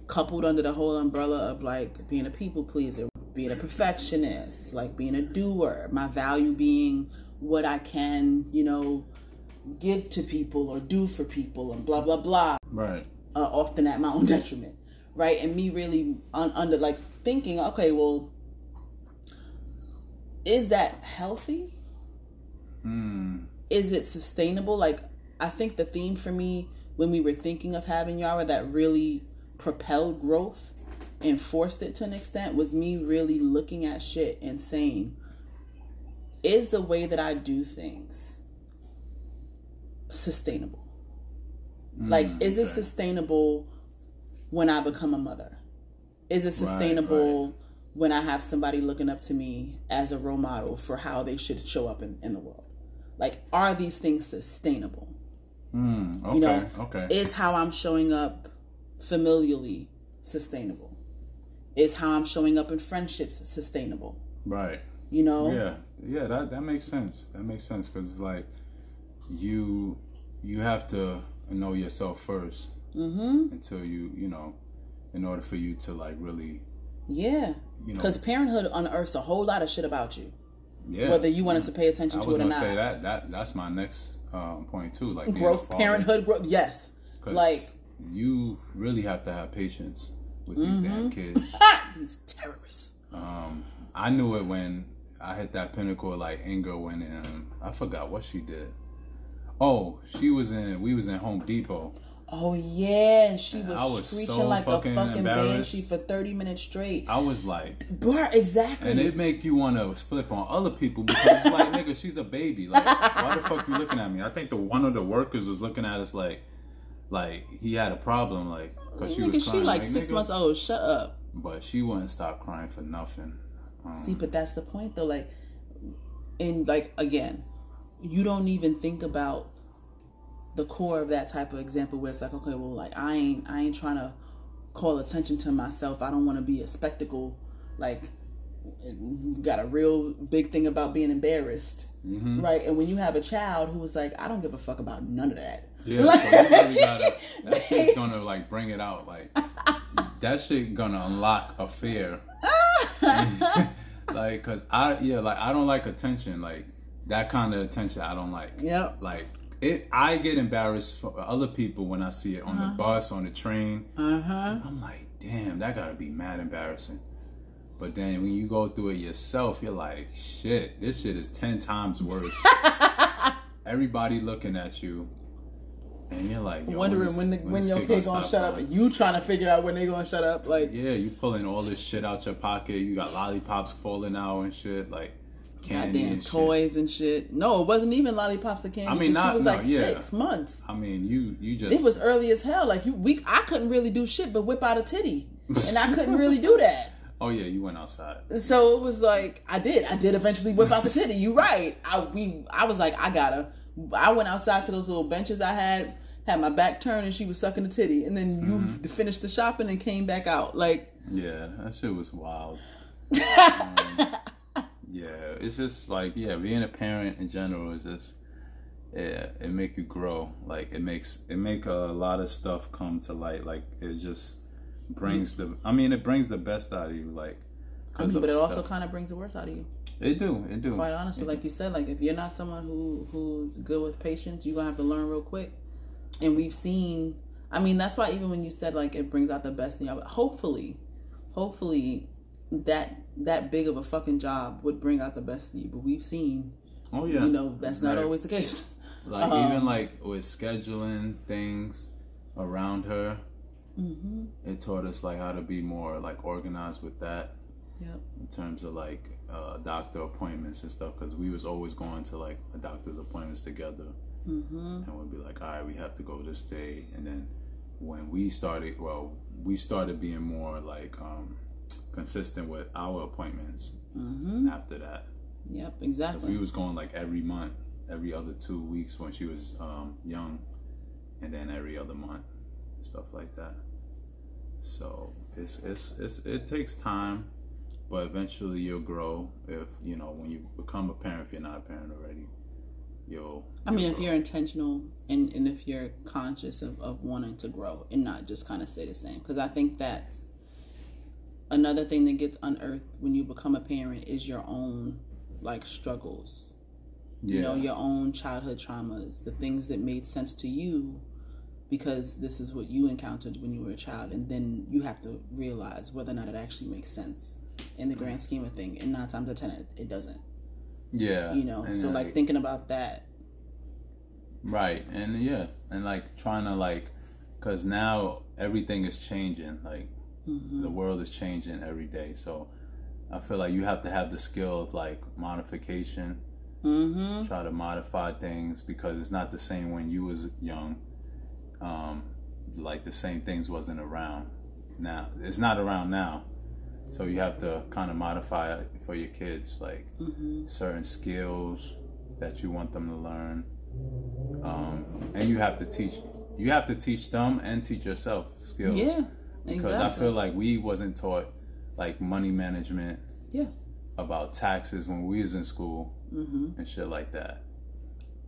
coupled under the whole umbrella of like being a people pleaser, being a perfectionist, like being a doer, my value being what I can, you know, give to people or do for people and blah blah blah right, uh, often at my own detriment, right? And me really un- under like thinking, okay, well, is that healthy? mm, Is it sustainable? Like, I think the theme for me when we were thinking of having Yara that really propelled growth and forced it to an extent was me really looking at shit and saying, is the way that I do things sustainable? Mm, like, is it sustainable when I become a mother? Is it sustainable when I have somebody looking up to me as a role model for how they should show up in, in the world? Like, are these things sustainable? mm, okay, You know, okay, is how I'm showing up familially sustainable? Is how I'm showing up in friendships sustainable? right. You know? Yeah, yeah, that that makes sense. That makes sense because it's like you you have to know yourself 1st Mm-hmm. until you you know in order for you to like really Yeah. you know Because parenthood unearths a whole lot of shit about you, yeah whether you wanted to pay attention I to it or not. say that that that's my next um, point too like Growth, parenthood, growth. Yes, Like, you really have to have patience with these damn Mm-hmm. kids. these terrorists. Um, I knew it when I hit that pinnacle like anger when um, I forgot what she did. Oh, she was in. We was in Home Depot. Oh yeah, and she was, was screeching so like a fucking fucking embarrassed. banshee for thirty minutes straight. I was like, Bruh, exactly. and it make you want to flip on other people because it's like, nigga, she's a baby. Like, why the fuck you looking at me? I think the one of the workers was looking at us like, like he had a problem, like, cause she Nigga, was she crying. like six nigga. months old. Shut up. But she wouldn't stop crying for nothing. Um, See, but that's the point though. Like, and like again, you don't even think about the core of that type of example where it's like, okay, well, like I ain't, I ain't trying to call attention to myself. I don't want to be a spectacle. Like, got a real big thing about being embarrassed, Mm-hmm. right? And when you have a child who was like, I don't give a fuck about none of that. Yeah, so really gotta, that shit's gonna like bring it out. Like that shit gonna unlock a fear. like, cause I yeah, like I don't like attention. Like that kind of attention, I don't like. Yep. Like it, I get embarrassed for other people when I see it on the bus, on the train. Uh huh. I'm like, damn, that gotta be mad embarrassing. But then when you go through it yourself, you're like, shit, this shit is ten times worse. Everybody looking at you, and you're like, Yo, Wondering this- when the, when your kid kid gonna shut up, and you trying to figure out when they gonna shut up. Like, Yeah, you pulling all this shit out your pocket. You got lollipops falling out and shit, like candy goddamn and shit. toys and shit. No, it wasn't even lollipops and candy. I mean, not- she was no, like yeah. six months. I mean, you you just It was early as hell. Like you, we, I couldn't really do shit but whip out a titty, and I couldn't really do that. Oh yeah, you went outside. So it was like I did. I did eventually whip out the titty. You right. I we I was like I gotta. I went outside to those little benches I had. Had my back turned and she was sucking the titty, and then you Mm-hmm. finished the shopping and came back out. Like Yeah, that shit was wild. Um, yeah, it's just like yeah, being a parent in general is just yeah, it make you grow. Like it makes it make a lot of stuff come to light. Like it just brings the. I mean, it brings the best out of you. Like, I mean, but it also kind of brings the worst out of you. it do it do. Quite honestly, like you said, like if you're not someone who who's good with patience, you're gonna have to learn real quick. And we've seen. I mean, that's why even when you said like it brings out the best in you, hopefully, hopefully that that big of a fucking job would bring out the best in you. But we've seen, oh yeah, you know, that's not Right. always the case. Like Um, even like with scheduling things around her, Mm-hmm. it taught us like how to be more like organized with that Yep. in terms of like uh, doctor appointments and stuff. Because we was always going to like a doctor's appointments together, Mm-hmm. and we'd be like, all right, we have to go this day. And then when we started, well, we started being more like um, consistent with our appointments Mm-hmm. after that. Yep, exactly. we was going like every month, every other two weeks when she was um, young, and then every other month, stuff like that. So it's it's, it's it takes time, but eventually you'll grow. If you know when you become a parent, if you're not a parent already, you'll. I mean, you'll if grow. you're intentional and, and if you're conscious of, of wanting to grow and not just kind of stay the same. Because I think that's another thing that gets unearthed when you become a parent is your own like struggles. yeah, You know, your own childhood traumas, the things that made sense to you because this is what you encountered when you were a child. And then you have to realize whether or not it actually makes sense in the grand scheme of things. And nine times out of ten, it, it doesn't. yeah, You know, and so like thinking about that. Right, and yeah, and like trying to like, cause now everything is changing. Like Mm-hmm. the world is changing every day, so I feel like you have to have the skill of like modification. Mm-hmm. Try to modify things because it's not the same when you was young. Um, like the same things wasn't around. Now it's not around now, so you have to kind of modify it for your kids, like Mm-hmm. certain skills that you want them to learn um, and you have to teach you have to teach them and teach yourself skills Yeah. Because exactly. i feel like we wasn't taught like money management Yeah. about taxes when we was in school Mm-hmm. and shit like that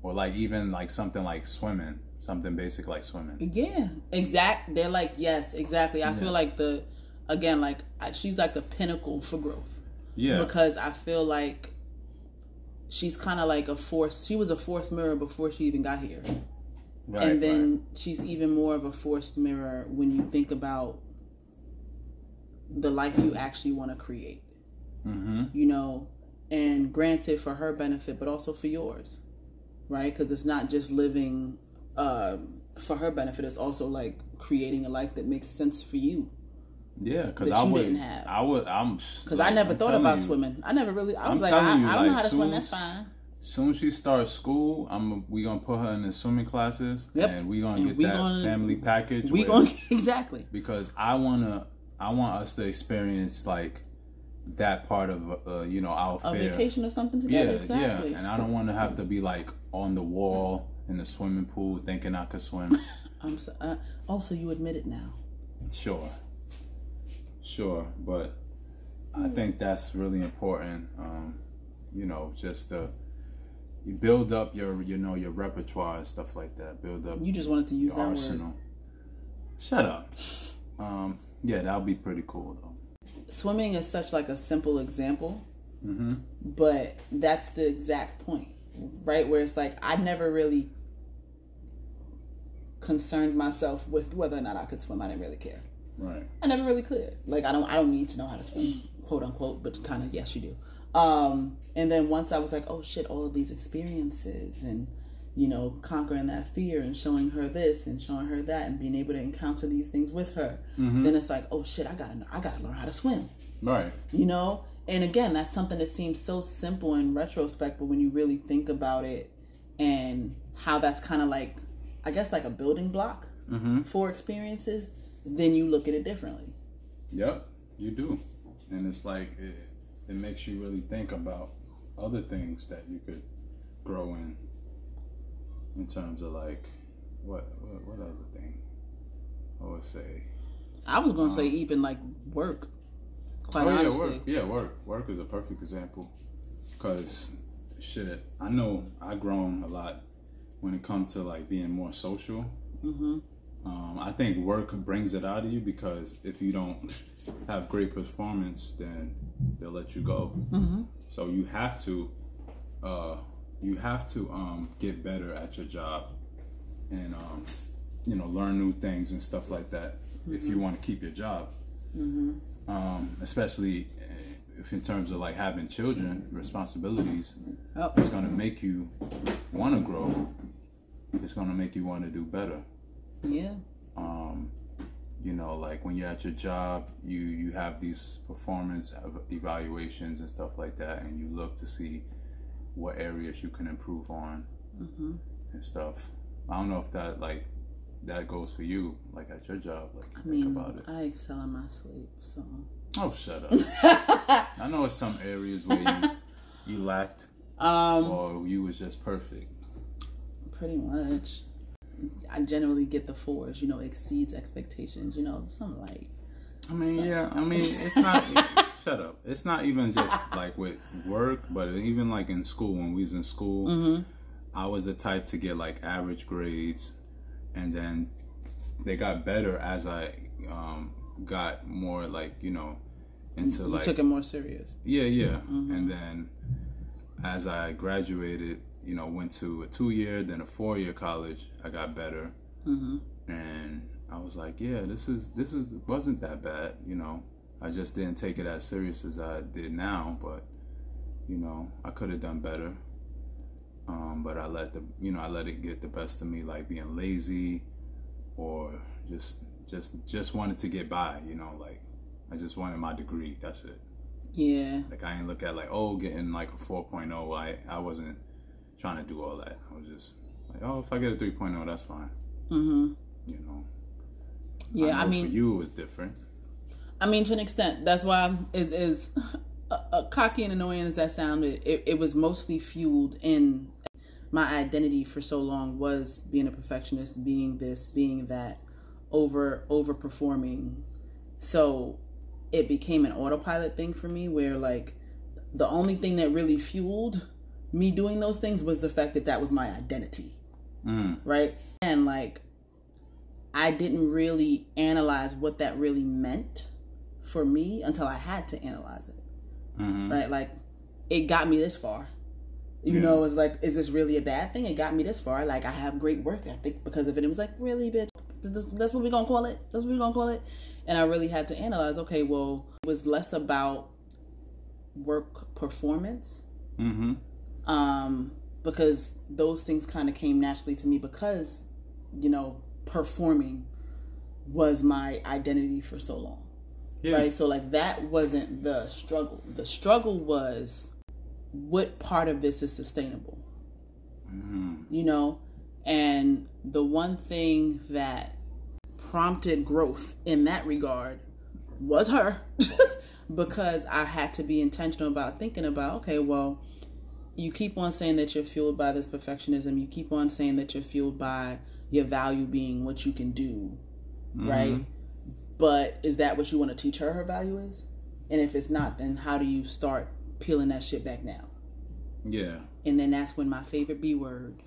or like even like something like swimming something basic like swimming Yeah. Exact. They're like yes, exactly. I Yeah. feel like the again like I- she's like the pinnacle for growth yeah because I feel like she's kind of like a force. She was a forced mirror before she even got here, right, and then right. she's even more of a forced mirror when you think about the life you actually want to create. mm-hmm. you know, and granted for her benefit, but also for yours, right? Because it's not just living um, for her benefit; it's also like creating a life that makes sense for you. yeah because i would didn't have. i would i'm Because like, I never I'm thought about you, swimming. I never really. I was I'm like, I, you, I don't know how to swim. That's fine. soon she starts school, I'm we gonna put her in the swimming classes, Yep. and we gonna And get we that gonna- family package. We where- going exactly. because I wanna, I want us to experience like that part of uh, you know our A fair. vacation or something Yeah, together. exactly. yeah, and I don't want to have to be like on the wall in the swimming pool thinking I could swim. I'm so, uh, also you admit it now. sure, sure, but I think that's really important. Um, you know, just to you build up your you know your repertoire and stuff like that. Build up You just wanted to use that arsenal. word. Shut up. Um, yeah, that'll be pretty cool though. Swimming is such like a simple example, Mm-hmm. but that's the exact point, right? Where it's like I never really concerned myself with whether or not I could swim. I didn't really care. Right. I never really could. Like I don't I don't need to know how to swim, quote unquote, but kind of yes you do. Um and then once I was like, oh shit, all of these experiences and you know, conquering that fear and showing her this and showing her that and being able to encounter these things with her. Then it's like, oh shit, I gotta know, I gotta learn how to swim. Right. You know? And again, that's something that seems so simple in retrospect, but when you really think about it and how that's kind of like, I guess, like a building block Mm-hmm. for experiences, then you look at it differently. Yep, you do, and it's like it, it makes you really think about other things that you could grow in, in terms of like what what, what other thing I would say. I was gonna say even like work. Quite oh yeah, honestly, work. Yeah, work. Work is a perfect example, cause shit, I know I've grown a lot when it comes to like being more social. hmm Um, I think work brings it out of you because if you don't have great performance, then they'll let you go. hmm So you have to, uh, you have to um, get better at your job, and um, you know learn new things and stuff like that if you want to keep your job. hmm Um, especially uh, if in terms of like having children, responsibilities, Oh, it's gonna make you want to grow. It's gonna make you want to do better yeah. um, you know like when you're at your job you you have these performance evaluations and stuff like that and you look to see what areas you can improve on hmm and stuff i don't know if that like that goes for you like at your job like I think mean, about it I excel in my sleep, so. oh shut up i know it's some areas where you you lacked um, or you was just perfect pretty much. I generally get the fours, you know, exceeds expectations, you know, some like. I mean, yeah. I mean, it's not. shut up. It's not even just like with work, but even like in school. When we was in school, hmm I was the type to get like average grades, and then they got better as I um, got more like you know into You like took it more serious. yeah, yeah. And then as I graduated, you know, went to a two year, then a four year college, I got better. hmm And I was like, yeah, this is this is wasn't that bad, you know. I just didn't take it as serious as I did now, but you know, I could have done better. Um, but I let the you know, I let it get the best of me like being lazy or just just just wanted to get by, you know, like I just wanted my degree. That's it. Yeah. Like I didn't look at like, oh, getting like a 4.0. I I wasn't trying to do all that. I was just like, oh, if I get a 3.0, that's fine. hmm You know. Yeah, I, know mean, for you it was different. I mean, to an extent, that's why is is uh, uh, cocky and annoying as that sounded. It, it was mostly fueled in my identity for so long was being a perfectionist, being this, being that, over overperforming. So it became an autopilot thing for me, where like the only thing that really fueled me doing those things was the fact that that was my identity Mm. right? And like, I didn't really analyze what that really meant for me until I had to analyze it, hmm right? Like, it got me this far. You Yeah. know, it's like, is this really a bad thing? It got me this far. Like, I have great work ethic because of it. It was like, really, bitch? This- That's what we're gonna call it? That's what we're gonna call it? And I really had to analyze, okay, well, it was less about work performance hmm um, because those things kind of came naturally to me because you know performing was my identity for so long Yeah. right? So like that wasn't the struggle. The struggle was what part of this is sustainable? Hmm you know? And the one thing that prompted growth in that regard was her. Because i had to be intentional about thinking about okay well you keep on saying that you're fueled by this perfectionism. You keep on saying that you're fueled by your value being what you can do. Right but is that what you want to teach her her value is And if it's not, then how do you start peeling that shit back now? Yeah. And then that's when my favorite B word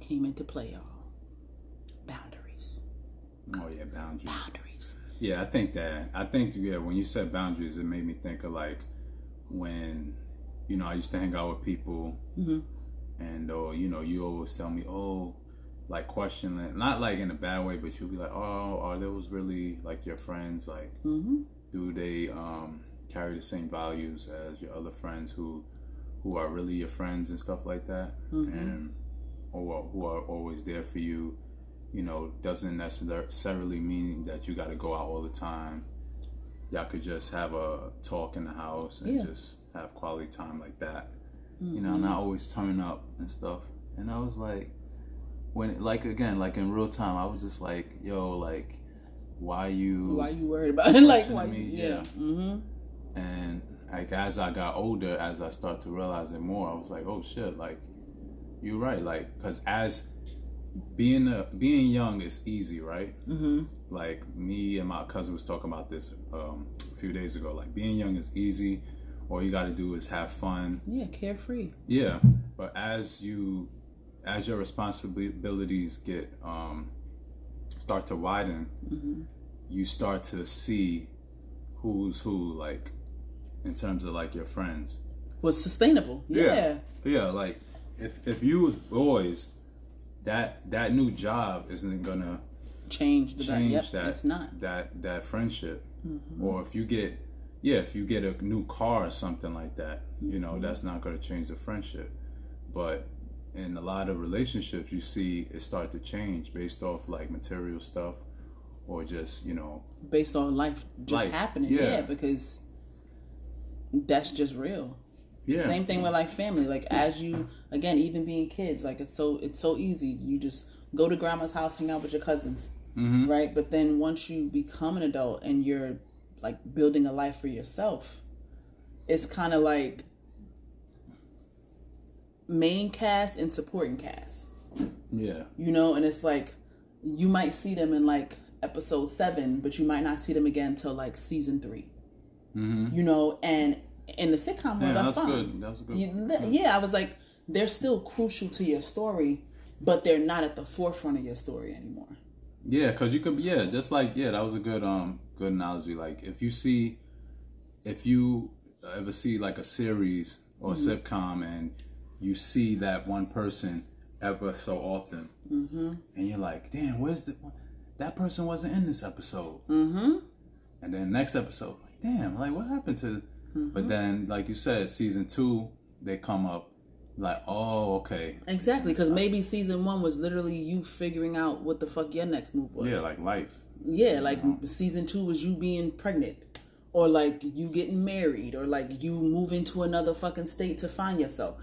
came into play, y'all. Boundaries. Oh yeah, boundaries. Boundaries. Yeah, I think that. I think yeah, when you said boundaries, it made me think of like when you know I used to hang out with people, Mhm. and or you know you always tell me, oh, like question it, not like in a bad way, but you'll be like, oh, are those really like your friends? Like, Mm-hmm. do they um, carry the same values as your other friends who who are really your friends and stuff like that, Mhm. and or who are always there for you? You know, doesn't necessarily mean that you got to go out all the time. Y'all could just have a talk in the house and Yeah. just have quality time like that. You know, not always turn up and stuff. And I was like, when like again, like in real time, I was just like, yo, like, why you? Why you worried about it? like why? me, You, yeah. yeah. Mm-hmm. and like as I got older, as I start to realize it more, I was like, oh shit, like you're right, like because as being a being young is easy, right? Mm-hmm. Like me and my cousin was talking about this um, a few days ago. Like being young is easy. All you got to do is have fun. Yeah, carefree. Yeah, but as you as your responsibilities get um, start to widen, Mm-hmm. you start to see who's who, like in terms of like your friends. Was sustainable. Yeah. Yeah, like if if you was boys, that that new job isn't gonna Change the change yep, that It's not. that that friendship. Mm-hmm. Or if you get yeah, if you get a new car or something like that, you Mm-hmm. know, that's not gonna change the friendship. But in a lot of relationships you see it start to change based off like material stuff or just, you know, Based on life just Life, happening. yeah. Yeah. because that's just real. yeah. Same thing with like family. Like as you again, even being kids, like it's so it's so easy. You just go to grandma's house, hang out with your cousins. Mhm. Right? But then once you become an adult and you're like building a life for yourself, it's kind of like main cast and supporting cast. Yeah. You know, and it's like you might see them in like episode 7, but you might not see them again till like season 3. Mhm. You know, and in the sitcom world Yeah, that's, that's fine. good. That's good. You- th- yeah, I was like, they're still crucial to your story, but they're not at the forefront of your story anymore. Yeah, because you could, yeah, just like yeah, that was a good um good analogy. Like if you see, if you ever see like a series or a sitcom and you see that one person ever so often, Mm-hmm. and you're like, damn, where's the that person wasn't in this episode, Mm-hmm. and then next episode, like, damn, like what happened to? Mm-hmm. But then, like you said, season two, they come up, like, oh, okay, Exactly, because maybe season one was literally you figuring out what the fuck your next move was. yeah, like life. Yeah, like season two was you being pregnant, or like you getting married, or like you moving to another fucking state to find yourself.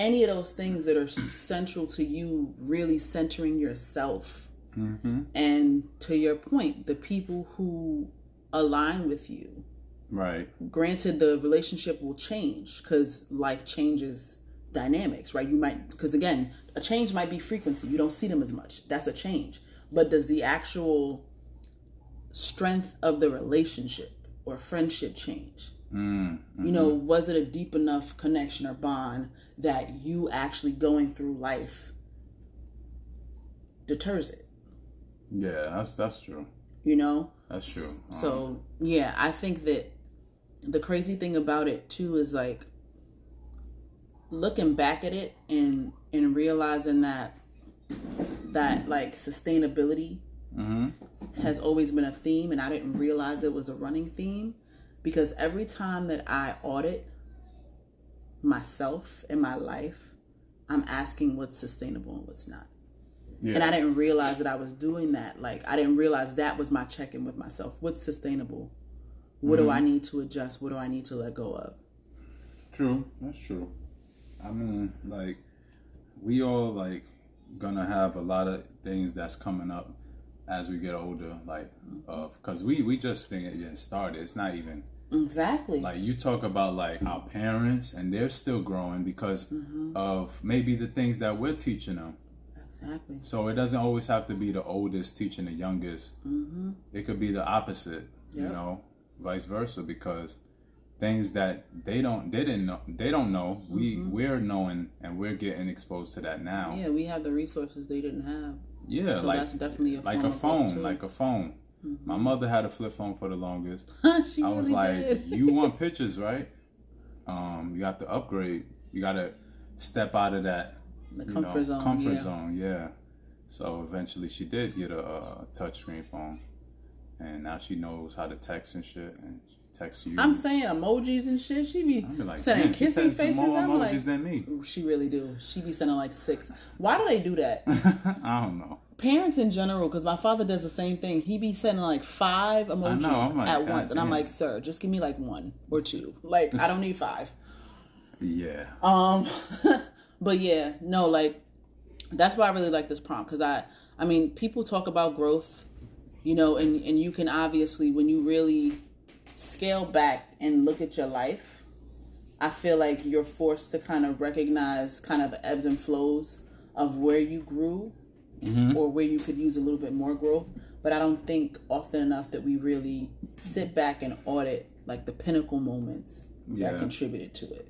Any of those things that are central to you really centering yourself. Mm-hmm. And to your point, the people who align with you, Right. granted, the relationship will change because life changes dynamics, right? You might, because again, a change might be frequency. You don't see them as much. That's a change. But does the actual strength of the relationship or friendship change? Mm. You know, was it a deep enough connection or bond that you actually going through life deters it? Yeah, that's that's true. You know? That's true. Um, So yeah, I think that the crazy thing about it too is like looking back at it and and realizing that that like sustainability mhm. has always been a theme and I didn't realize it was a running theme because every time that I audit myself in my life, I'm asking what's sustainable and what's not. Yeah. And I didn't realize that I was doing that. Like I didn't realize that was my check-in with myself. What's sustainable? What do mm-hmm. I need to adjust? What do I need to let go of? True, that's true. I mean, like, we all like gonna have a lot of things that's coming up as we get older, like, uh, cause we we just think it getting started. It's not even Exactly. like you talk about like our parents, and they're still growing because of maybe the things that we're teaching them. exactly. So it doesn't always have to be the oldest teaching the youngest. Mm-hmm. It could be the opposite, you know, vice versa, because things that they don't they didn't know they don't know. We we're knowing and we're getting exposed to that now. Mm-hmm. Yeah, we have the resources they didn't have. Yeah, So like that's definitely a like a phone. Mm-hmm. like a phone. My mother had a flip phone for the longest. I was really like, you want pictures, right? Um, you have to upgrade. You got to step out of that the comfort know, zone. comfort yeah. zone. Yeah. So eventually, she did get a, a touchscreen phone, and now she knows how to text and shit, and she texts you. I'm saying emojis and shit. She be be like, sending "Damn, kissing faces. more I'm emojis like, than me. she really do. She be sending like six. Why do they do that? I don't know. Parents in general, because my father does the same thing. He be sending like five emojis I'm like, at once, and I'm like, sir, just give me like one or two. Like I don't need five. Yeah. Um, but yeah, no, like that's why I really like this prompt because I, I mean, people talk about growth, you know, and and you can obviously when you really scale back and look at your life, I feel like you're forced to kind of recognize kind of the ebbs and flows of where you grew or where you could use a little bit more growth. But I don't think often enough that we really sit back and audit like the pinnacle moments Yeah. that contributed to it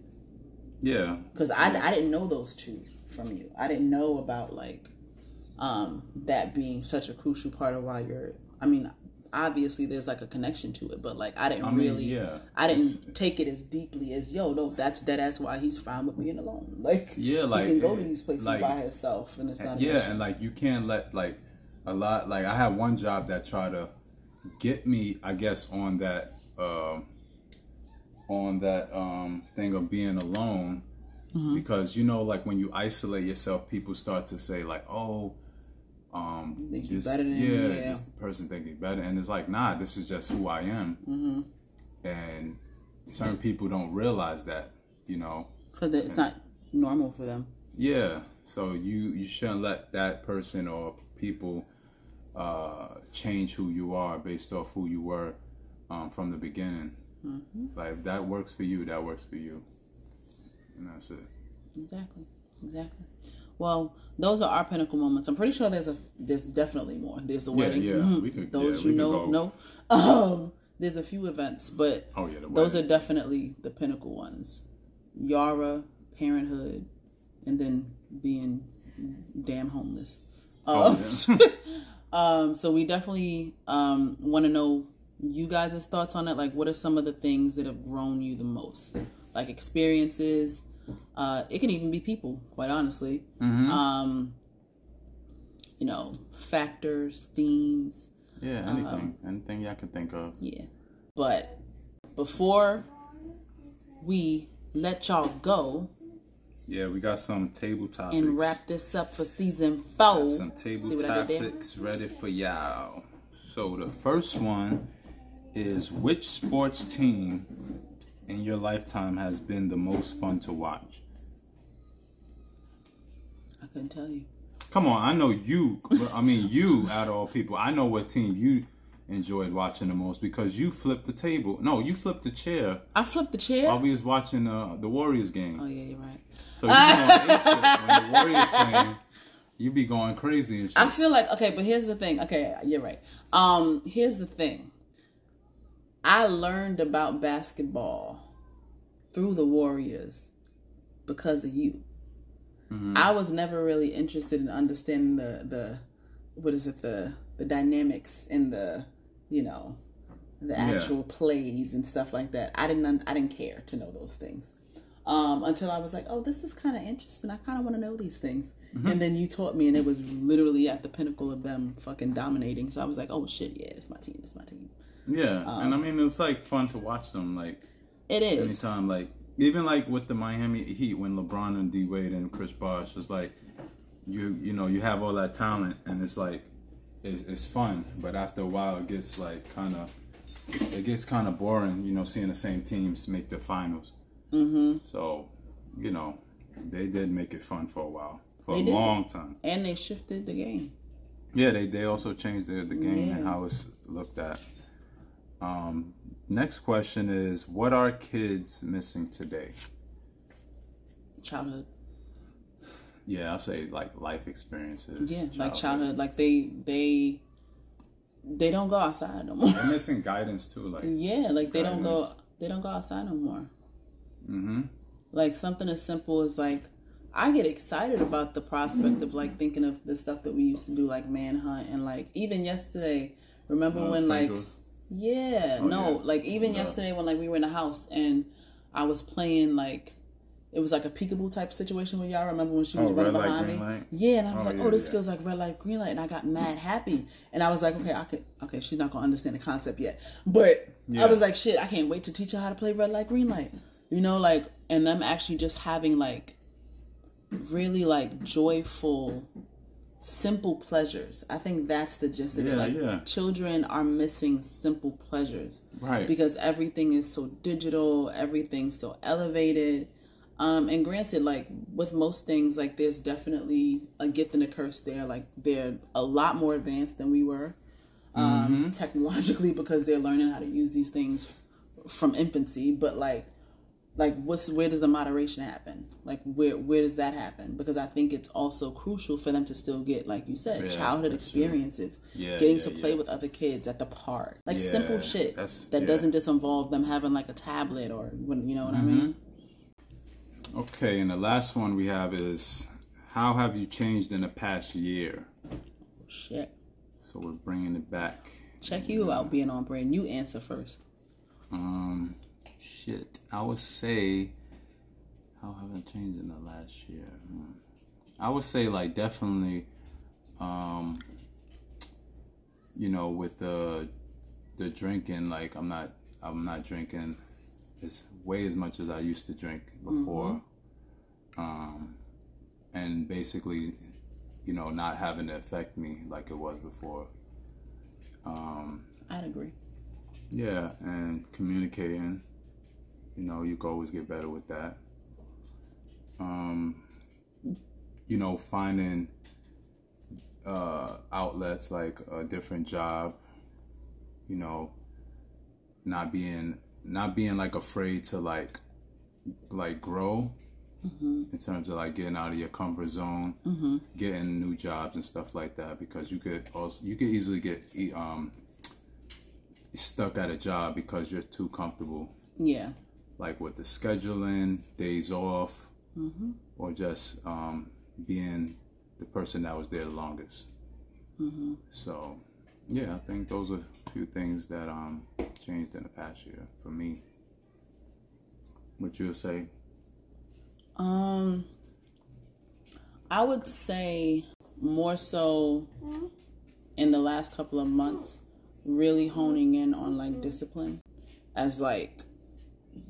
Yeah. because I, I didn't know those two from you. I didn't know about like um that being such a crucial part of why you're. I mean, obviously there's like a connection to it, but like I didn't I mean, really. yeah. I didn't take it as deeply as yo. No, that's that. That's why he's fine with being alone. Like Yeah, like, he can go to these places like- by himself, and it's not. yeah issue. and like you can't let like a lot like i had one job that tried to get me i guess on that um on that um thing of being alone Mm-hmm. because you know like when you isolate yourself people start to say like oh um Think this, better than- yeah, yeah. this person think he's better and it's like nah this is just who i am Mm-hmm. and certain people don't realize that you know because it's not normal for them. yeah, so you you shouldn't let that person or people uh, change who you are based off who you were um, from the beginning. Like if that works for you, that works for you, and that's it. Exactly. Exactly. Well, those are our pinnacle moments. I'm pretty sure there's a there's definitely more. There's the Yeah, wedding. yeah, Mhm. we could- those yeah, you know no. Um, there's a few events, but Oh yeah, those are definitely the pinnacle ones. Yara, parenthood, and then being damn homeless. Oh, Um, um, so we definitely um, want to know you guys' thoughts on it. Like, what are some of the things that have grown you the most? Like experiences. Uh, it can even be people, quite honestly. Mhm. Um, you know, factors, themes. yeah, um, anything, anything y'all can think of. Yeah. But before we let y'all go Yeah, we got some table topics. and wrap this up for season four, Got some table see what I topics ready for y'all. So the first one is which sports team in your lifetime has been the most fun to watch? I couldn't tell you. Come on, I know you. I mean, you out of all people, I know what team you enjoyed watching the most because you flipped the table. No, you flipped the chair I flipped the chair. while we was watching uh, the Warriors game. oh yeah, you're right. So you when the Warriors playing. You be going crazy and shit. I feel like okay, but here's the thing. Okay, you're right. Um, here's the thing. I learned about basketball through the Warriors because of you. Mm-hmm. I was never really interested in understanding the the what is it the the dynamics in the you know the Yeah. actual plays and stuff like that. I didn't un- I didn't care to know those things um, until I was like, oh, this is kind of interesting. I kind of want to know these things. Mm-hmm. And then you taught me, and it was literally at the pinnacle of them fucking dominating. So I was like, oh shit, yeah, it's my team, it's my team. Yeah, and I mean it's like fun to watch them. Like It is. anytime, like even like with the Miami Heat when LeBron and D Wade and Chris Bosh, it's like you you know you have all that talent and it's like it's, it's fun, but after a while it gets like kind of it gets kind of boring. You know, seeing the same teams make the finals. Mm-hmm. So you know they did make it fun for a while, for They a did. long time. And they shifted the game. Yeah, they, they also changed the, the game and how it's looked at. Um, next question is what are kids missing today? Childhood. Yeah, I'll say like life experiences. Yeah, like childhood. Like they they they don't go outside no more. They're missing guidance too. Like Yeah, like they don't go. They don't go outside no more. Mm-hmm. Like something as simple as like I get excited about the prospect of like thinking of the stuff that we used to do like manhunt and like even yesterday. Remember Uh, when like. Yeah, Oh, no, yeah. like even Yeah. yesterday when like we were in the house and I was playing like it was like a peekaboo type situation with y'all. Remember when she oh, was Oh, running light, behind me? light? Yeah, and I was Oh, like, yeah, oh, this yeah. feels like red light, green light, and I got mad happy. And I was like, okay, I could, okay, she's not gonna understand the concept yet, but. I was like, shit, I can't wait to teach her how to play red light, green light. You know, like, and them actually just having like really like joyful, simple pleasures. I think that's the gist of it. Yeah, Like, yeah. children are missing simple pleasures Right. because everything is so digital, everything's so elevated. Um, and granted, like with most things, like there's definitely a gift and a curse there. Like they're a lot more advanced than we were um, technologically because they're learning how to use these things from infancy. But like, like what's where does the moderation happen? Like where where does that happen? Because I think it's also crucial for them to still get, like you said, Yeah, childhood experiences, Yeah, getting yeah, to play with other kids at the park, like simple shit that doesn't just involve them having like a tablet or when you know what I Mm-hmm. mean. Okay, and the last one we have is how have you changed in the past year? Shit, So we're bringing it back. check you out being on brand. You answer first. Um, shit. I would say, how have I changed in the last year? Hmm. I would say, like, definitely, um, you know, with the the drinking, like, I'm not, I'm not drinking as way as much as I used to drink before. Um, and basically, you know, not having to affect me like it was before. Um, I'd agree. yeah, and communicating. You know, you can always get better with that. Um, you know, finding uh, outlets like a different job. You know, not being not being like afraid to like like grow in terms of like getting out of your comfort zone, getting new jobs and stuff like that. Because you could also you could easily get um stuck at a job because you're too comfortable, Yeah, like with the scheduling, days off, or just um, being the person that was there the longest. So, yeah, I think those are a few things that um, changed in the past year for me. What you'll say? Um, I would say more so in the last couple of months, really honing in on like discipline as like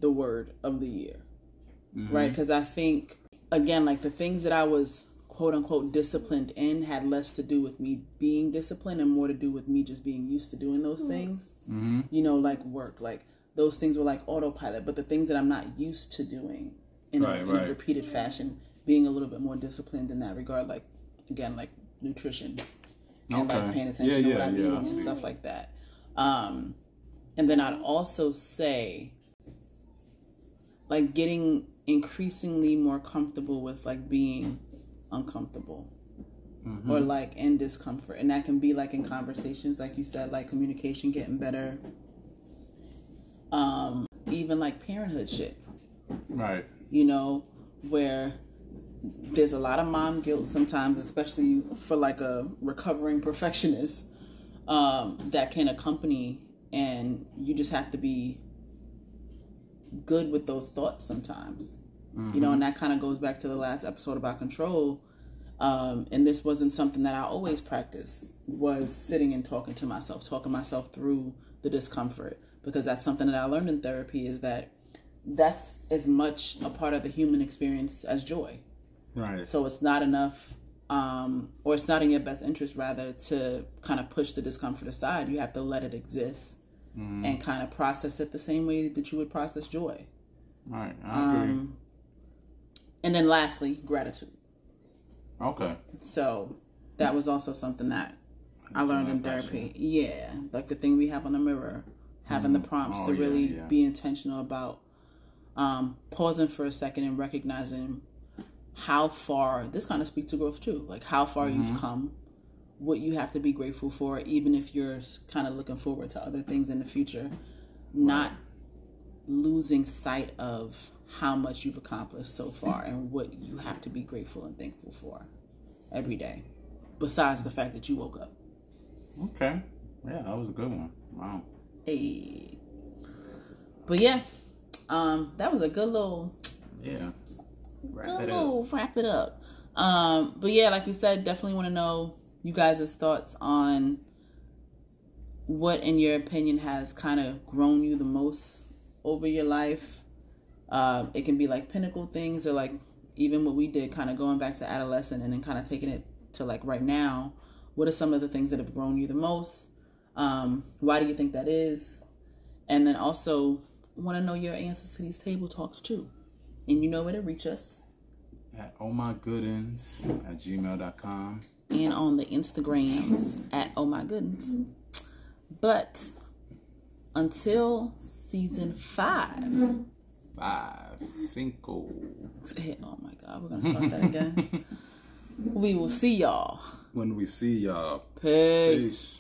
the word of the year, right? Because I think again, like the things that I was quote unquote disciplined in had less to do with me being disciplined and more to do with me just being used to doing those things. Mm-hmm. You know, like work, like those things were like autopilot. But the things that I'm not used to doing in, Right, a, in right. a repeated fashion, being a little bit more disciplined in that regard, like again, like nutrition and like paying attention Yeah, to yeah, what I'm yeah, eating and stuff like that. Um, and then I'd also say, like, getting increasingly more comfortable with like being uncomfortable Mm-hmm. or like in discomfort, and that can be like in conversations, like you said, like communication getting better. Um, even like parenthood shit Right. you know, where there's a lot of mom guilt sometimes, especially for like a recovering perfectionist, um, that can accompany, and you just have to be good with those thoughts sometimes. You know, and that kind of goes back to the last episode about control. Um, and this wasn't something that I always practiced was sitting and talking to myself, talking myself through the discomfort because that's something that I learned in therapy is that that's as much a part of the human experience as joy. Right. So it's not enough, um, or it's not in your best interest, rather, to kind of push the discomfort aside. You have to let it exist and kind of process it the same way that you would process joy. Right. I agree. Um, and then lastly, gratitude. okay. So that was also something that I learned in therapy. Yeah, like the thing we have on the mirror, having the prompts Oh, to yeah, really yeah. be intentional about um, pausing for a second and recognizing how far this kind of speaks to growth too. Like how far Mm-hmm. you've come, what you have to be grateful for, even if you're kind of looking forward to other things in the future. Not losing sight of how much you've accomplished so far and what you have to be grateful and thankful for every day, besides the fact that you woke up. Okay. Yeah, that was a good one. Wow. Hey. But yeah, um, that was a good little Yeah. Wrap good it up. wrap it up. Um, but yeah, like we said, definitely want to know you guys' thoughts on what, in your opinion, has kind of grown you the most over your life. Uh, it can be like pinnacle things, or like even what we did, kind of going back to adolescent and then kind of taking it to like right now. What are some of the things that have grown you the most? Um, why do you think that is? And then also want to know your answers to these table talks too. And you know where to reach us. At oh my goodens at gmail.com. and on the Instagrams at Oh My Goodens. But until season five, Five. Cinco. oh my God, we're gonna start that again. we will see y'all. When we see y'all. Peace. Peace.